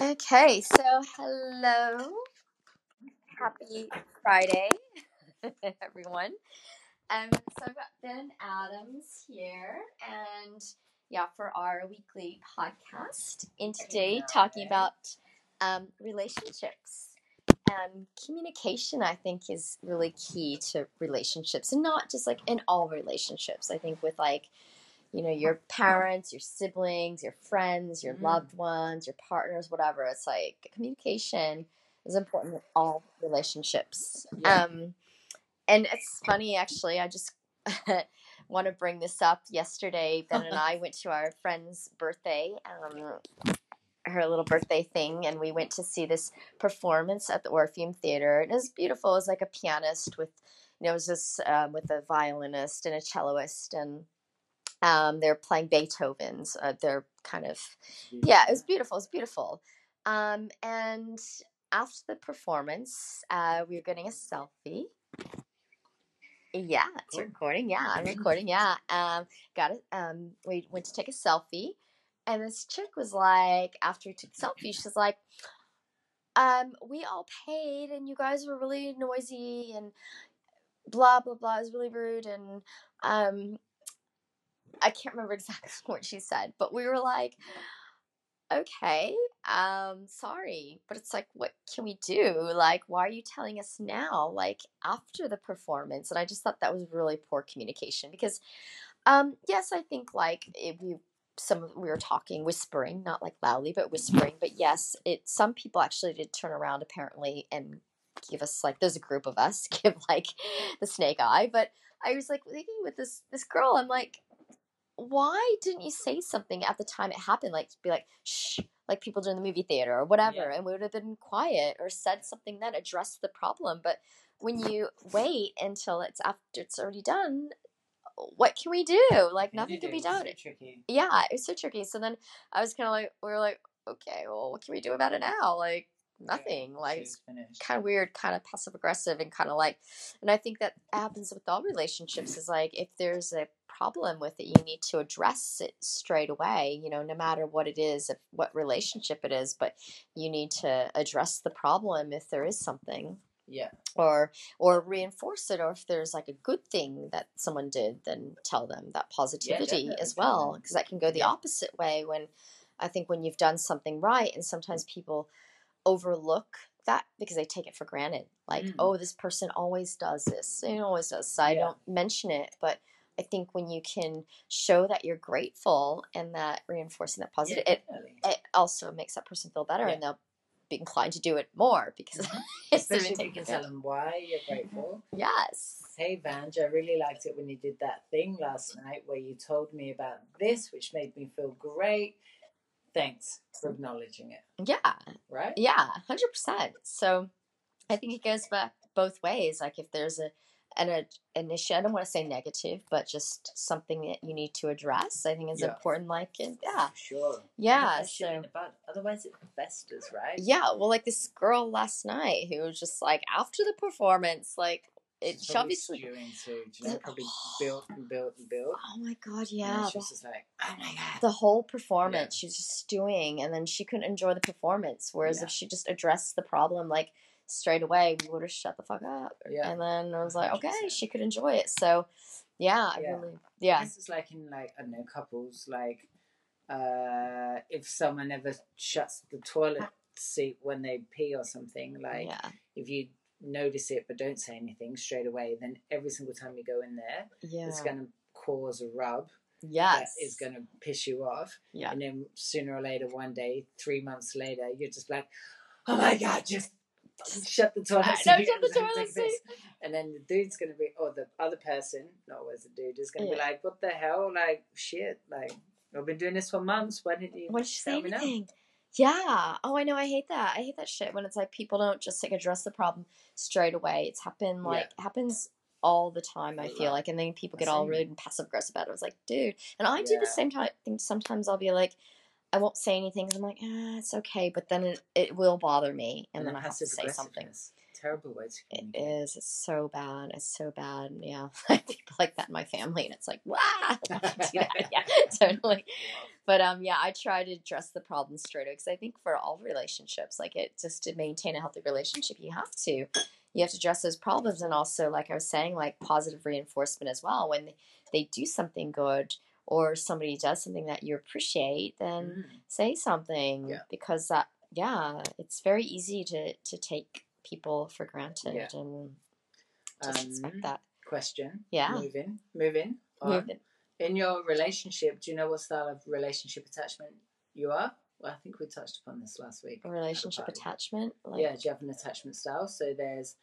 Okay, so hello. Happy Friday, everyone. Um, so I've got Ben Adams here, and yeah, for our weekly podcast, and today talking about um, relationships. Um, communication, I think, is really key to relationships, and not just like in all relationships. I think with like you know your parents your siblings your friends your Mhm. loved ones your partners whatever. It's like communication is important in all relationships. Yeah. um and it's funny actually i just want to bring this up. Yesterday ben and i went to our friend's birthday um her little birthday thing and we went to see this performance at the orpheum theater and it was beautiful. It was like a pianist with you know it was just um, with a violinist and a celloist and um, they're playing Beethoven's. Uh, they're kind of yeah, it was beautiful. It was beautiful. Um, and after the performance, uh, we were getting a selfie. Yeah, it's recording. Yeah, I'm recording. Yeah, um, got it. Um, we went to take a selfie, and this chick was like, after we took selfie, she's like, um, we all paid, and you guys were really noisy, and blah blah blah. It was really rude, and um, I can't remember exactly what she said, but we were like, okay, um, sorry, but it's like, what can we do? Like, why are you telling us now? Like after the performance, and I just thought that was really poor communication because, um, yes, I think like it, we some we were talking whispering, not like loudly, but whispering. But yes, it some people actually did turn around apparently and give us like there's a group of us give like the snake eye, but I was like thinking with this this girl, I'm like why didn't you say something at the time it happened? Like, be like, shh, like people do in the movie theater or whatever, Yeah. and we would have been quiet or said something that addressed the problem. But when you wait until it's after it's already done, what can we do? Like, nothing can be done. So tricky. Yeah, it was so tricky. So then I was kind of like, we were like, okay, well, what can we do about it now? Like, nothing. Like, it's kind of weird, kind of passive aggressive, and kind of like, and I think that happens with all relationships. Is like if there's a problem with it, you need to address it straight away. You know, no matter what it is, if, what relationship it is, but you need to address the problem if there is something, Yeah. or or reinforce it, or if there's like a good thing that someone did, then tell them that positivity definitely, as well, because that can go the Yeah. opposite way when. I think when you've done something right, and sometimes people overlook that because they take it for granted. Like, Mm. oh, this person always does this. It always does. So I don't mention it. But I think when you can show that you're grateful and that reinforcing that positive, yeah, it, it also makes that person feel better Yeah. and they'll be inclined to do it more because it's Especially if you can tell them why you're grateful. Yes. Hey Vange, I really liked it when you did that thing last night where you told me about this, which made me feel great. Thanks for acknowledging it. Yeah. Right? Yeah. Hundred percent. So I think it goes back both ways. Like if there's a an, a, an issue, I don't want to say negative, but just something that you need to address. I think is Yeah. important. Like, and yeah, For sure. Yeah, Nip that shit so- bud. Otherwise it festers, right? yeah. Well, like this girl last night who was just like after the performance, like it. She's obviously. Do you know, probably built and built and built. Oh my god! Yeah. she was just like, oh my god. the whole performance she was just stewing and then she couldn't enjoy the performance whereas Yeah. if she just addressed the problem like straight away we would have shut the fuck up Yeah. and then i was like okay 100%. she could enjoy it so yeah, I Yeah. really yeah This is like in like I don't know couples like uh if someone ever shuts the toilet seat when they pee or something like yeah if you notice it but don't say anything straight away then every single time you go in there yeah it's going to cause a rub yes. that is going to piss you off. Yeah. And then sooner or later one day three months later you're just like oh my god just shut the toilet I seat. know, shut the and then toilet this. and then the dude's gonna be or the other person not always the dude is gonna be like what the hell? Like shit like I've been doing this for months. Why didn't you why did she say me now? Yeah. Oh i know i hate that. I hate that shit when it's like people don't just like address the problem straight away. It's happened like happens all the time I feel like and then people get all rude and passive aggressive about it. I was like dude and i do the same time thing sometimes i'll be like I won't say anything. I'm like, ah, it's okay. But then it, it will bother me, and, then I have to say something. Terrible way to It is. It's so bad. It's so bad. Yeah. People like that in my family and it's like, wow. I don't want to do that. Yeah, totally. But um yeah, I try to address the problem straight away because I think for all relationships, like it just to maintain a healthy relationship, you have to. You have to address those problems and also like I was saying, like positive reinforcement as well. When they do something good or somebody does something that you appreciate, then Mm. say something Yeah. because that yeah it's very easy to to take people for granted Yeah. and just expect Um, that Question. Yeah. Moving. Moving. Move. In your relationship, do you know what style of relationship attachment you are? Well, I think we touched upon this last week. relationship attachment like yeah, do you have an attachment style? So there's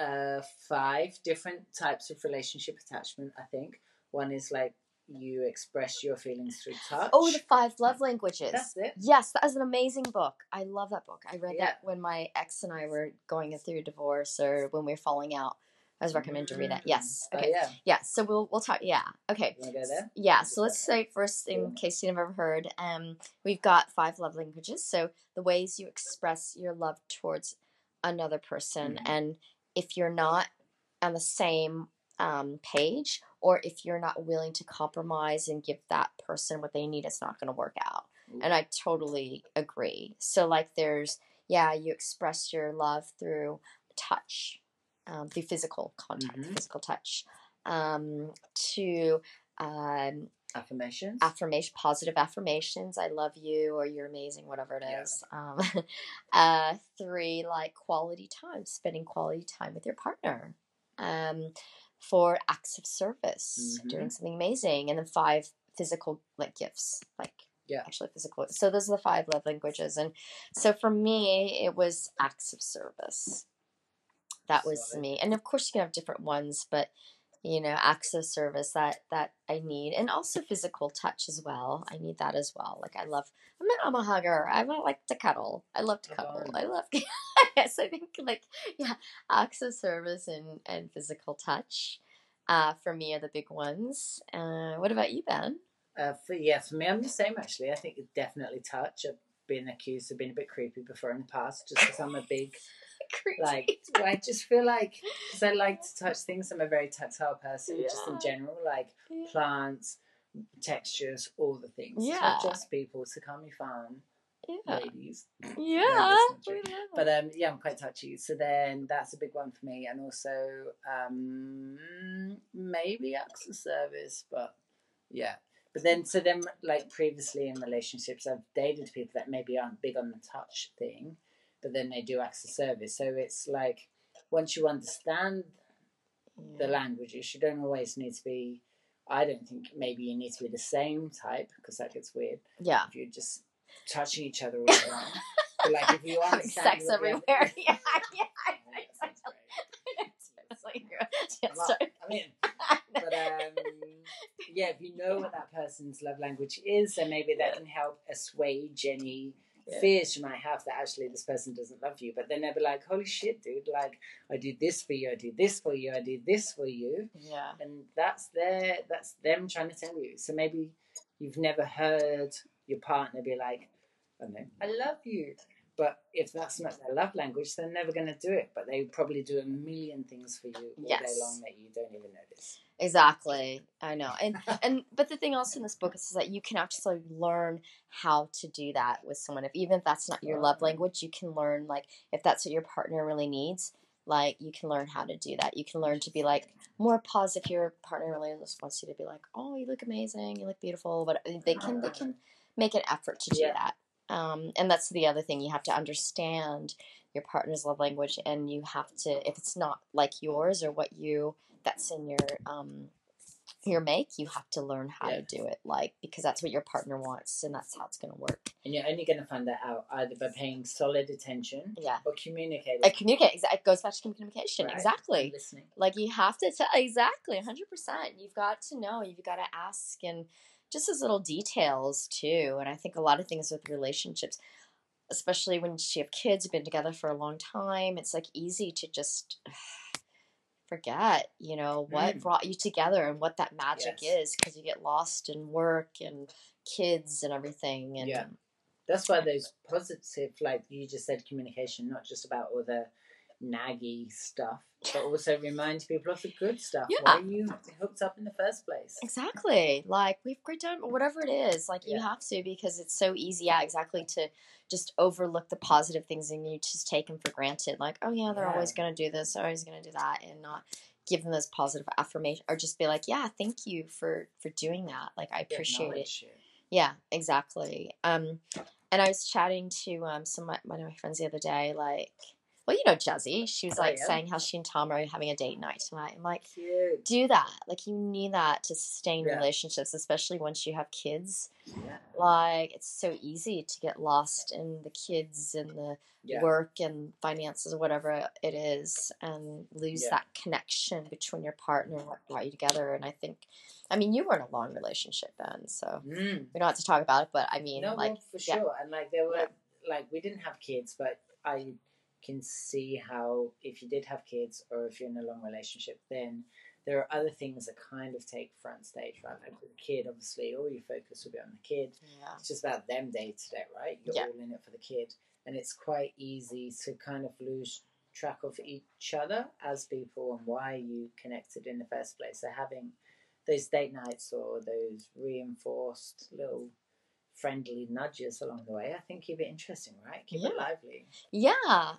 uh, five different types of relationship attachment, I think. One is like you express your feelings through touch. oh the five love languages That's it. yes that is an amazing book i love that book i read Yeah. that when my ex and i were going through a divorce or when we were falling out i was recommended to read that Mm. yes Oh, okay yeah. yeah so we'll we'll talk yeah okay You go there? Yeah, so let's say first, in Yeah. case you've never heard, um, we've got five love languages. So the ways you express your love towards another person, Mhm. and if you're not on the same um, page, or if you're not willing to compromise and give that person what they need, it's not going to work out. And I totally agree. So like, there's yeah, you express your love through touch, um, through physical contact, Mhm. physical touch, um, to um, Affirmations. affirmation positive affirmations i love you or you're amazing whatever it is. Yeah. um, uh, three like quality time spending quality time with your partner um, for acts of service Mhm. doing something amazing and then five physical like gifts like Yeah. actually physical so those are the five love languages and so for me it was acts of service that was me and of course you can have different ones but you know acts of service that that i need and also physical touch as well i need that as well like i love i'm a, I'm a hugger i like to cuddle i love to cuddle on. i love yes i think like yeah acts of service and and physical touch uh for me are the big ones uh what about you ben Uh, for yeah, for me, I'm the same actually. I think it's definitely touch. I've been accused of being a bit creepy before in the past, just because I'm a big Creepy. like. I just feel like because I like to touch things. I'm a very tactile person, just in general, like Yeah. plants, textures, all the things. Yeah. just people. Me fun, yeah ladies. yeah that's not true. we love But um, yeah, I'm quite touchy. So then that's a big one for me, and also um, maybe acts of service, but yeah. But then, so then, like previously in relationships, I've dated people that maybe aren't big on the touch thing, but then they do acts of service. So it's like once you understand it. the languages, you don't always need to be. I don't think maybe you need to be the same type because that gets weird yeah if you're just touching each other all the time. but like if you having sex the other- everywhere yeah yeah Yeah, that. It's like you're- yeah, Well, sorry. I mean, but um, yeah, if you know what that person's love language is, then maybe that can help assuage any Yeah. fears you might have that actually this person doesn't love you. But then they'll be like, "Holy shit, dude! Like, I did this for you, I did this for you, I did this for you," yeah and that's their that's them trying to tell you. So maybe you've never heard your partner be like, "I know, I love you." But if that's not their love language, they're never going to do it. But they probably do a million things for you all day long that you don't even notice. Exactly. I know. And and but the thing also in this book is that you can actually learn how to do that with someone. If even if that's not your love language, you can learn like if that's what your partner really needs, like you can learn how to do that. You can learn to be like more positive. Your partner really just wants you to be like, Oh, you look amazing, you look beautiful, but uh, they can they can make an effort to do Yeah. that. Um, and that's the other thing you have to understand your partner's love language and you have to if it's not like yours or what you that's in your um your make you have to learn how Yeah. to do it like because that's what your partner wants and that's how it's going to work And you're only going to find that out either by paying solid attention yeah or communicating. like communicate it goes back to communication Right. exactly Listening. like you have to tell exactly 100% you've got to know you've got to ask and just as little details too and i think a lot of things with relationships especially when you have kids been together for a long time it's like easy to just forget you know what Mm. brought you together and what that magic Yes. is because you get lost in work and kids and everything and Yeah. That's why those positive, like you just said, communication, not just about all the naggy stuff, but also reminds people of the good stuff. Yeah. Why are you hooked up in the first place? Exactly. Like we've great time, whatever it is. Like you have to because it's so easy. Yeah, exactly. To just overlook the positive things and you just take them for granted. Like, oh yeah, they're always gonna do this, they're always gonna do that, and not give them those positive affirmation or just be like, yeah, thank you for for doing that. Like I appreciate it. It. Yeah, exactly. Um, and I was chatting to um some of my, one of my friends the other day, like, well, you know, Jazzy. She was Oh, like yeah. saying how she and Tom are having a date night tonight. I'm like, Cute. do that. Like, you need that to sustain Yeah. relationships, especially once you have kids. Yeah. Like, it's so easy to get lost in the kids and the work and finances or whatever it is and lose that connection between your partner and what brought you together. And I think, I mean, you were in a long relationship then, so Mm. we don't have to talk about it, but I mean, No, like, for sure. And like there were like we didn't have kids, but I can see how if you did have kids or if you're in a long relationship, then there are other things that kind of take front stage, right? Like with the kid, obviously, all your focus will be on the kid. yeah. It's just about them day to day, right? You're Yeah. all in it for the kid, and it's quite easy to kind of lose track of each other as people and why you connected in the first place. So having those date nights or those reinforced little friendly nudges along the way, I think keep it interesting, right? Keep it lively. Yeah,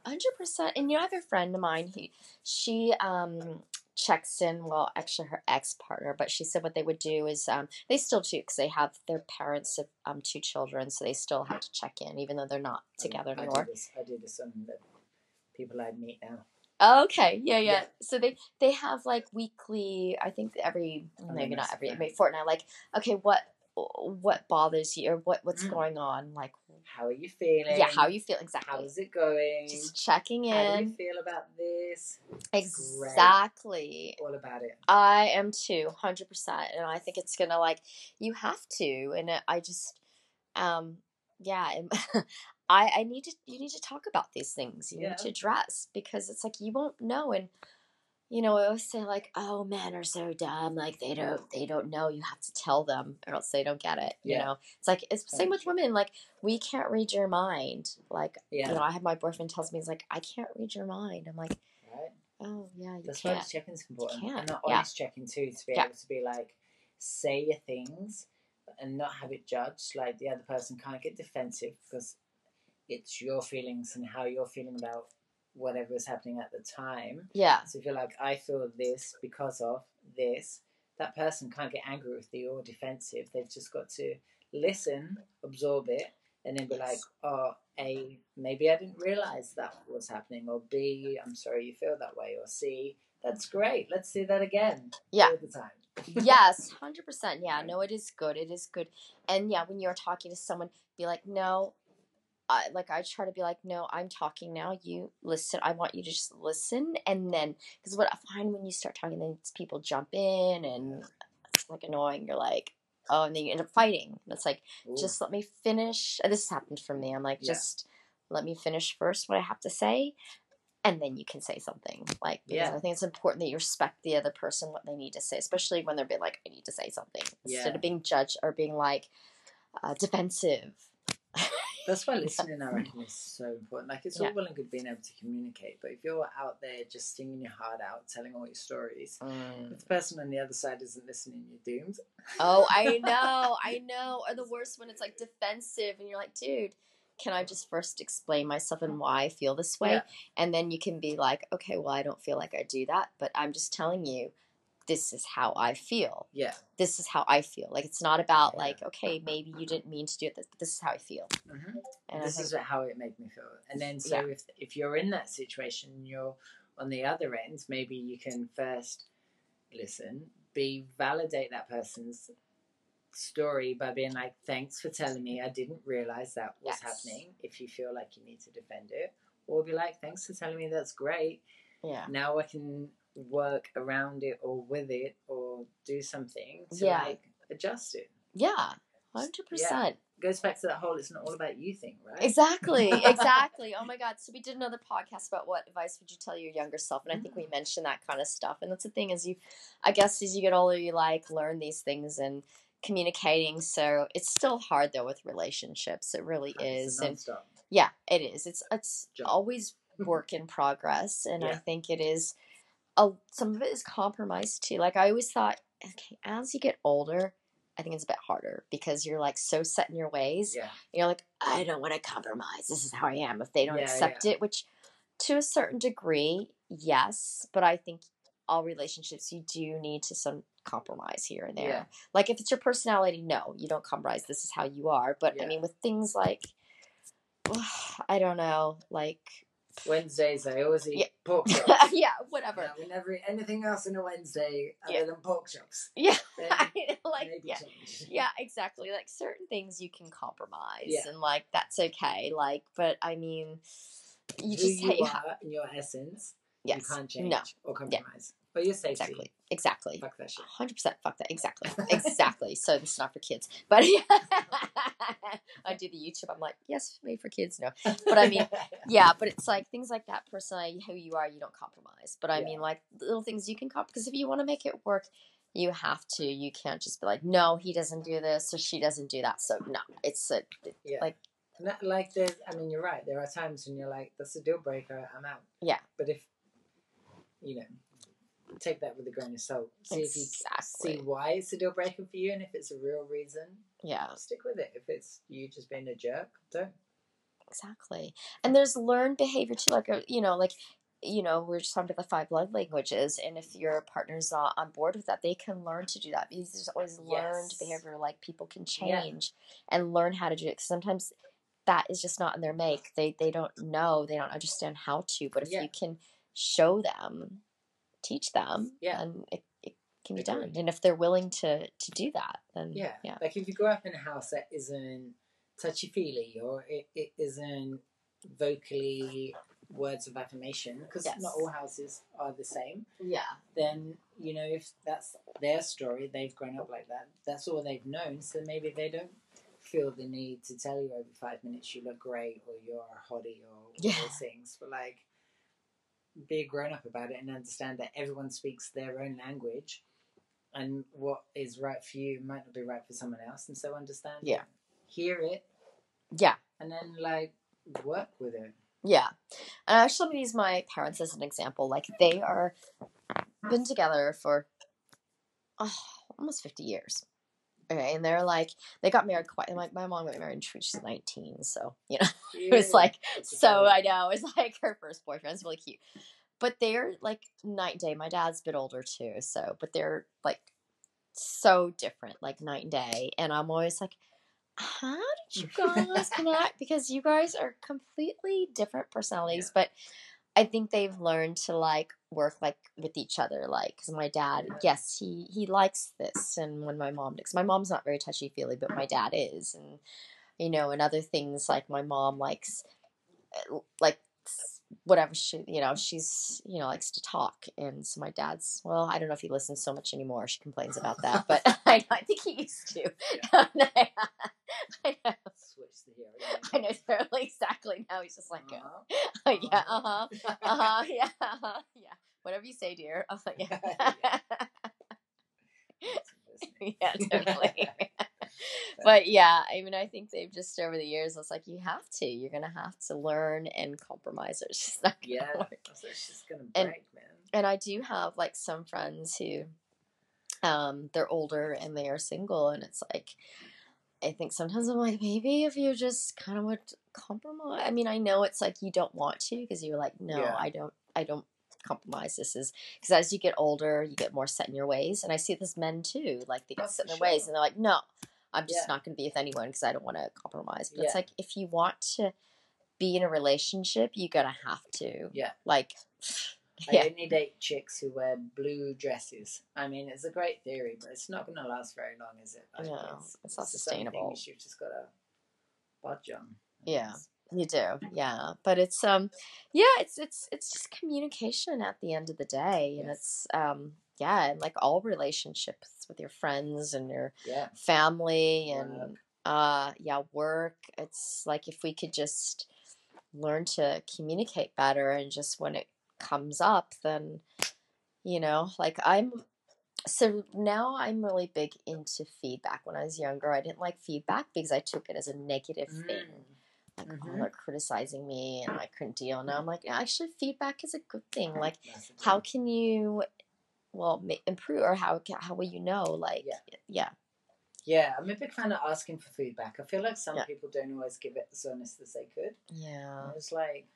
hundred percent. And you know, I have a friend of mine. He, she, um, checks in. Well, actually, her ex partner, but she said what they would do is, um, they still do because they have their parents of um two children, so they still have to check in, even though they're not together I, I anymore. do this. I do this on the people I meet now. Okay, yeah, yeah, Yeah. So they they have like weekly. I think every maybe not every maybe fortnight. Like, okay, what what bothers you or what what's Mm. going on? Like, How are you feeling? yeah, how are you feel exactly? How's it going? Just checking in. How do you feel about this? Exactly. All about it. I am too, hundred percent, and I think it's gonna like you have to, and it- I just, um, yeah, I I need to you need to talk about these things. You Yeah. need to address because it's like you won't know, and you know I always say like, oh, men are so dumb, like they don't they don't know. You have to tell them, or else they don't get it. You Yeah. know, it's like it's the same with 100%. women. Like we can't read your mind. Like Yeah. you know, I have my boyfriend tells me he's like, I can't read your mind. I'm like, Right? oh yeah, you That's why can't. this check-in's important. can't, And that yeah. honest check-in too, to be Yeah. able to be like, say your things and not have it judged. Like the other person can't get defensive because it's your feelings and how you're feeling about whatever is happening at the time. Yeah, So if you're like, I feel this because of this, that person can't get angry with you or defensive. They've just got to listen, absorb it, and then be Yes. like, oh, A, maybe I didn't realize that was happening, or B, I'm sorry you feel that way, or C, that's great. Let's do that again. Yeah. All the time. yes, hundred percent. Yeah, no, it is good. It is good. And yeah, when you're talking to someone, be like, no, I like I try to be like, no, I'm talking now. You listen. I want you to just listen, and then because what I find when you start talking, then people jump in, and it's like annoying. You're like, oh, and then you end up fighting. And it's like, Ooh. just let me finish. and This happened for me. I'm like, Yeah. just let me finish first what I have to say, and then you can say something. Like, because Yeah. I think it's important that you respect the other person what they need to say, especially when they're being like, I need to say something, instead Yeah. of being judged or being like uh, defensive. That's why listening, I reckon, is so important. Like, it's Yeah. all well and good being able to communicate, but if you're out there just singing your heart out, telling all your stories, if the mm. person on the other side isn't listening, you're doomed. Oh, I know, I know. Or the worst when it's like defensive, and you're like, dude, can I just first explain myself and why I feel this way? Yeah. And then you can be like, okay, well, I don't feel like I do that, but I'm just telling you, this is how I feel. Yeah. This is how I feel. Like, it's not about Yeah. like, okay, maybe you didn't mean to do it, but this is how I feel. hmm And this think, is how it made me feel. And then, so Yeah. if if you're in that situation, you're on the other end. Maybe you can first listen, be validate that person's story by being like, "Thanks for telling me. I didn't realize that was Yes. happening." If you feel like you need to defend it, or be like, "Thanks for telling me. That's great. yeah. Now I can work around it or with it or do something to Yeah. like adjust it." Yeah. 100%. goes back to that whole "it's not all about you" thing, right? Exactly, exactly. Oh my god! So we did another podcast about what advice would you tell your younger self, and I think we mm. mentioned that kind of stuff. And that's the thing is, you, I guess, as you get older, you like learn these things and communicating. So it's still hard though with relationships. It really is, and yeah, it is. It's it's Job. always work in progress, and I think it is. A, some of it is compromised too. Like I always thought, okay, as you get older, I think it's a bit harder because you're like so set in your ways. Yeah. You're like, I don't want to compromise. This is how I am. If they don't Yeah, accept it, which to a certain degree, yes, but I think all relationships you do need to some compromise here and there. Yeah. Like if it's your personality, no, you don't compromise. This is how you are. But I mean, with things like, I don't know, like Wednesdays, I always eat Yeah. pork chops. yeah, whatever. Yeah, we never eat anything else on a Wednesday other Yeah. than pork chops. Yeah, like yeah. change. Yeah, exactly. Like certain things you can compromise, and like that's okay. Like, but I mean, you Who just you you are in your essence, yes, you can't change no, or compromise. But your safety, exactly, exactly, fuck that shit. hundred percent. Fuck that. Exactly, exactly. so this is not for kids, but I do the YouTube. I'm like, yes, made for kids. No, but I mean, yeah, but it's like things like that. Personally, who you are, you don't compromise. But I Yeah. mean, like little things you can compromise because if you want to make it work. You have to. You can't just be like, no, he doesn't do this or she doesn't do that. So no, it's a yeah. like- Not like there's. I mean, you're right. There are times when you're like, "That's a deal breaker. I'm out." Yeah. But if you know, take that with a grain of salt. See if you see why it's a deal breaker for you, and if it's a real reason, yeah. stick with it. If it's you just being a jerk, don't. Exactly. And there's learned behavior too, like, uh, you know, like, you know, we're just talking about the five love languages. And if your partner's not on board with that, they can learn to do that because there's always learned Yes. behavior. Like people can Yeah. change and learn how to do it. 'Cause sometimes that is just not in their make. They, they don't know, they don't understand how to. But if Yeah. you can show them, teach them, Yeah. then it, it can be Agree. done. And if they're willing to, to do that, then Yeah. yeah. Like if you grow up in a house that isn't touchy feely or it, it isn't vocally words of affirmation, because Yes. not all houses are the same, Yeah. then, you know, if that's their story, they've grown up like that, that's all they've known, so maybe they don't feel the need to tell you over five minutes you look great or you're a hottie or all Yeah. those things. But like, be a grown up about it and understand that everyone speaks their own language and what is right for you might not be right for someone else. And so understand Yeah. it, hear it, Yeah. and then like work with it. Yeah. And I actually use my parents as an example. Like they are been together for oh, almost 50 years. Okay. And they're like, they got married quite, like my mom got married when she was 19. So, you know, it was like, That's so I know, it was like her first boyfriend. It's really cute. But they're like night and day. My dad's a bit older too. So, but they're like so different, like night and day. And I'm always like, how did you guys connect? Because you guys are completely different personalities, but I think they've learned to like work like with each other. Like, because my dad, yes, he he likes this, and when my mom, because my mom's not very touchy feely, but my dad is, and you know, and other things like my mom likes, uh, like whatever she, you know, she's you know likes to talk, and so my dad's well, I don't know if he listens so much anymore. She complains about that, but I, I think he used to. I know. the hearing. I know totally exactly now. He's just like, uh, Uh-huh. yeah, uh huh, uh huh, yeah, uh-huh, yeah. Whatever you say, dear. Uh, yeah, yeah, totally. but yeah, I mean, I think they've just over the years. It's like you have to. You're gonna have to learn and compromise. It's just not gonna yeah, work. so it's just gonna break, And- man. And I do have like some friends who, um, they're older and they are single, and it's like. I think sometimes I'm like, maybe if you just kind of would compromise. I mean, I know it's like you don't want to because you're like, no, Yeah. I don't, I don't compromise. This is because as you get older, you get more set in your ways. And I see this men too, like they Oh, get set in their ways and they're like, no, I'm just Yeah. not going to be with anyone because I don't want to compromise. But it's like if you want to be in a relationship, you're going to have to. Yeah. Like, I yeah, only date chicks who wear blue dresses. I mean, it's a great theory, but it's not going to last very long, is it? Like, No, it's not just sustainable. You've just got to budge on. Yeah. You do, yeah. But it's um, yeah, it's it's it's just communication at the end of the day, and Yes. it's um, yeah, and like all relationships with your friends and your Yeah. family and Work. uh, yeah, work. It's like if we could just learn to communicate better, and just when it comes up, then you know, like I'm. So now I'm really big into feedback. When I was younger, I didn't like feedback because I took it as a negative thing Mm. like oh, Mhm. they're criticizing me and I couldn't deal. Now I'm like, actually, feedback is a good thing. Like, how can you, well, improve or how how will you know? Like, Yeah. yeah, Yeah, I'm a big fan of asking for feedback. I feel like some Yeah. people don't always give it as honest as they could. yeah, And It's like,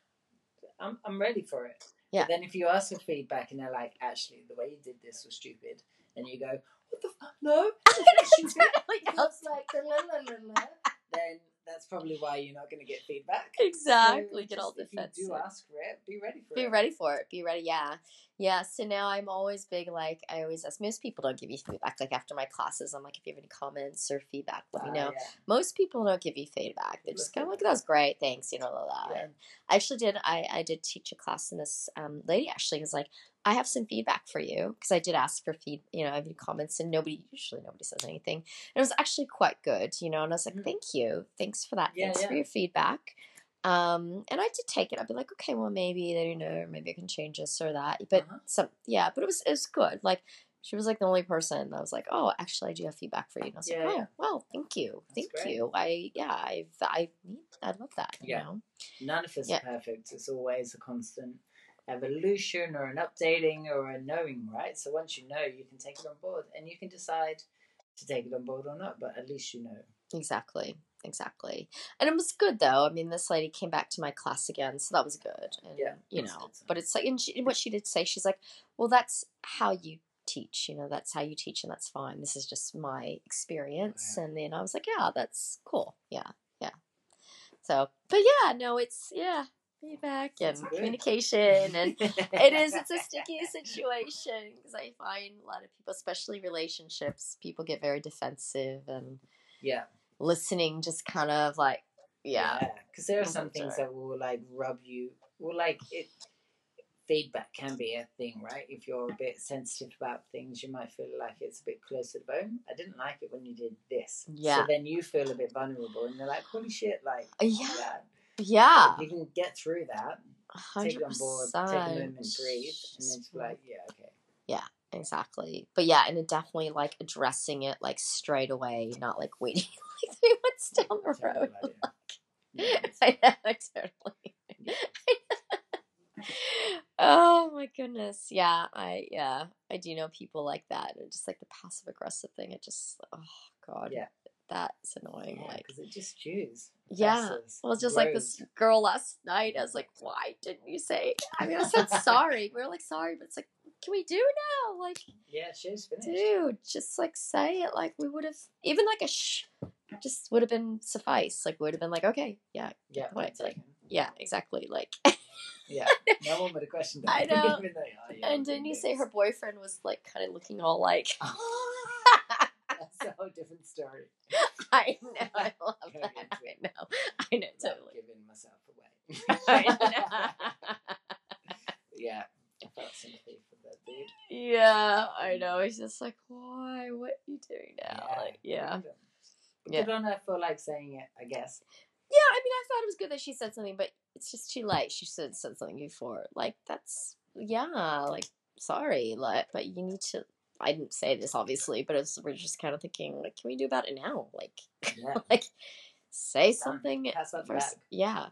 I'm, I'm ready for it. Yeah. But then if you ask for feedback and they're like, actually, the way you did this was stupid, and you go, what the fuck? No, it's not stupid. It's like, la, la, la, la, then that's probably why you're not going to get feedback. exactly. So Get all defensive. If you do ask for it, be ready for be it. ready for it. Be ready. Yeah. Yeah. So now I'm always big, like, I always ask, most people don't give you feedback. Like, after my classes, I'm like, if you have any comments or feedback, let me Ah, know. yeah. Most people don't give you feedback. They're just kind of like, that was great. Thanks. You know, blah, blah. Yeah. And I actually did, I, I did teach a class and this um, lady actually was like, I have some feedback for you because I did ask for feed, you know, I have any comments and nobody, usually nobody says anything. And it was actually quite good, you know, and I was like, Mm. thank you. Thanks for that. Yeah, Thanks for your feedback. Um, and I did take it. I'd be like, okay, well, maybe they you know, maybe I can change this or that. But Uh-huh. some, yeah, but it was it was good. Like she was like the only person that was like, oh, actually, I do have feedback for you. And I was Yeah, like, oh, yeah. well, thank you, That's thank great. you. I yeah, I I need, I love that. You Yeah. know, None of us Yeah. are perfect. It's always a constant evolution or an updating or a knowing, right? So once you know, you can take it on board and you can decide to take it on board or not, but at least you know. exactly, exactly. And it was good though. I mean, this lady came back to my class again, so that was good. And Yeah, you know, but it's like, and she, what she did say, she's like, well, that's how you teach you know that's how you teach and that's fine this is just my experience Right. and then i was like yeah that's cool yeah yeah so but yeah no it's yeah feedback and communication and it is it's a sticky situation because i find a lot of people especially relationships people get very defensive and Yeah. Listening just kind of like yeah Because there are Mhm, some things that will like rub you, will like it. Feedback can be a thing, right? If you're a bit sensitive about things, you might feel like it's a bit closer to the bone. I didn't like it when you did this. Yeah. So then you feel a bit vulnerable, and you're like, "Holy shit!" Like, yeah yeah. yeah you can get through that, take it on board, take a moment, breathe, and then it's like, yeah, okay. Yeah, exactly. But yeah, and it definitely like addressing it like straight away, not like waiting like three months down the road. Yeah. I know, totally. oh my goodness. Yeah, I yeah. I do know people like that. And just like the passive aggressive thing, it just oh god. Yeah. That's annoying. Yeah, like it just chews. Yeah. well, just like this girl last night, I was like, "Why didn't you say?" I mean, I said sorry. We were like, "Sorry," but it's like, "Can we do now?" Like, Yeah, she's finished. dude just like say it like we would have even like a shh just would have been suffice like would have been like okay yeah Yeah, point like- yeah exactly like yeah. No one would have questioned I know. Though, oh, yeah, and didn't you say her boyfriend was like kind of looking all like That's a whole different story. i know i love that i know i know totally giving myself away. yeah, I felt sympathy for that dude. yeah i mm. know he's just like why what are you doing now Yeah, like yeah on- Yeah. Good on her for like saying it, I guess. Yeah, I mean, I thought it was good that she said something, but it's just too late. She should said something before. Like that's yeah, like sorry, like but you need to. I didn't say this obviously, but it's, we're just kind of thinking like, can we do about it now? Like, Yeah. like say something first. Yeah,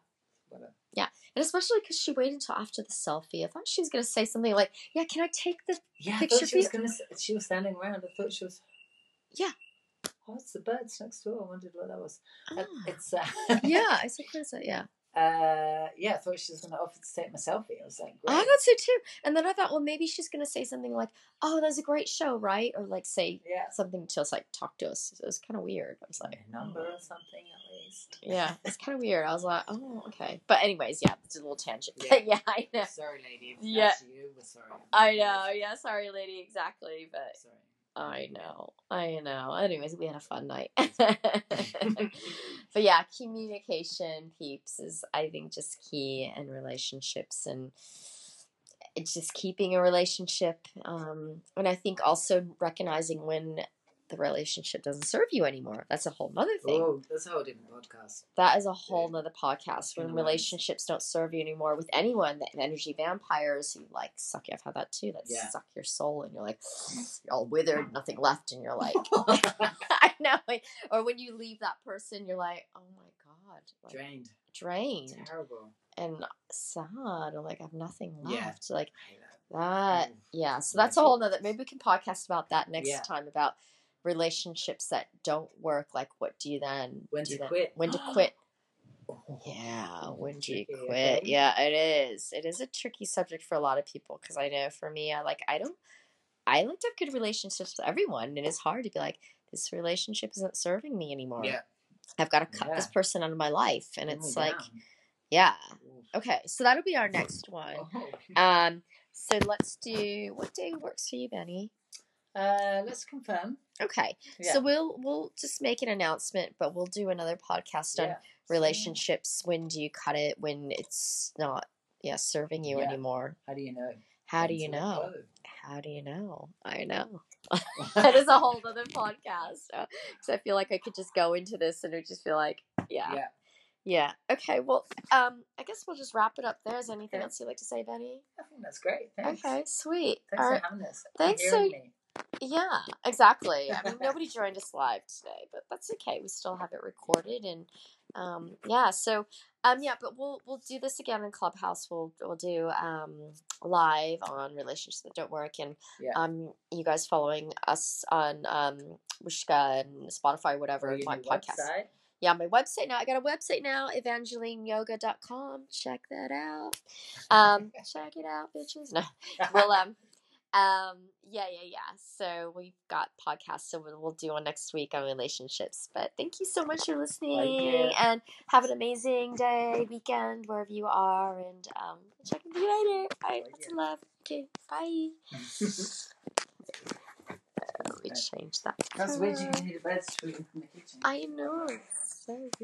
Whatever. and especially because she waited until after the selfie. I thought she was gonna say something like, "Yeah, can I take the?" Yeah, I Picture thought she was gonna. She was standing around. I thought she was. Yeah. Oh, it's the birds next door. I wondered what that was. Ah. It's uh, yeah, I said, "What is it?" Yeah, Uh, yeah, I thought she was gonna offer to take my selfie. I was like, I thought so too. And then I thought, well, maybe she's gonna say something like, "Oh, that was a great show, right?" Or like say yeah, something to us, like talk to us. It was kind of weird. I was like, a number or something at least. yeah, it's kind of weird. I was like, oh, okay. But anyways, yeah, it's a little tangent. Yeah. Yeah, I know. Sorry, lady. Yeah. you, we're sorry. I know. Yeah, sorry, lady. Exactly. But Sorry. I know. I know. Anyways, we had a fun night. but yeah, communication, peeps, is I think just key in relationships and it's just keeping a relationship. Um, and I think also recognizing when the relationship doesn't serve you anymore. That's a whole nother thing. Oh, that's a whole different podcast. That is a whole Yeah. nother podcast when In a way. relationships don't serve you anymore with anyone. The energy vampires who like suck you. I've had that too. That Yeah. suck your soul, and you're like, you're all withered, nothing left, and you're like, I know. Or when you leave that person, you're like, oh my god, like, Drained. drained Terrible. and sad. I'm like, I have nothing Yeah. left. Like that. Yeah. So that's a whole nother. Maybe we can podcast about that next Yeah. time about relationships that don't work. Like, what do you then? When do to then? quit. When to quit. Yeah, when do you quit? Yeah, it is. It is a tricky subject for a lot of people because I know for me, I like I don't. I like to have good relationships with everyone, and it's hard to be like this relationship isn't serving me anymore. Yeah. I've got to cut this person out of my life, and it's me like, down. yeah, okay. So that'll be our next one. Oh. Um, so let's do what day works for you, Benny? Uh, let's confirm. Okay, Yeah. so we'll we'll just make an announcement, but we'll do another podcast on yeah. relationships. When do you cut it? When it's not, yeah, serving you Yeah. anymore. How do you know? How do you know? How do you know? I know. that is a whole other podcast because I feel like I could just go into this and it would just feel like, yeah, Yeah. yeah. Okay, well, um, I guess we'll just wrap it up there. Is there anything else you'd like to say, Benny? I think that's great. Thanks. Okay, sweet. Thanks All for right. having us. Thanks so- me. Yeah, exactly. I mean, nobody joined us live today, but that's okay. We still have it recorded, and um, yeah. So, um, yeah, but we'll we'll do this again in Clubhouse. We'll we'll do um live on relationships that don't work, and Yeah. um, you guys following us on um Wishka and Spotify, whatever your my new podcast. website. Yeah, my website now. I got a website now, evangelineyoga.com. Check that out. Um, check it out, bitches. No we'll um um yeah yeah yeah. So we've got podcasts so we'll, do one next week on relationships but thank you so much for listening and have an amazing day weekend wherever you are and um check with you later. All right lots of love. Okay bye. We changed that That's weird. You can hear the birds tweeting from the kitchen. i know it's so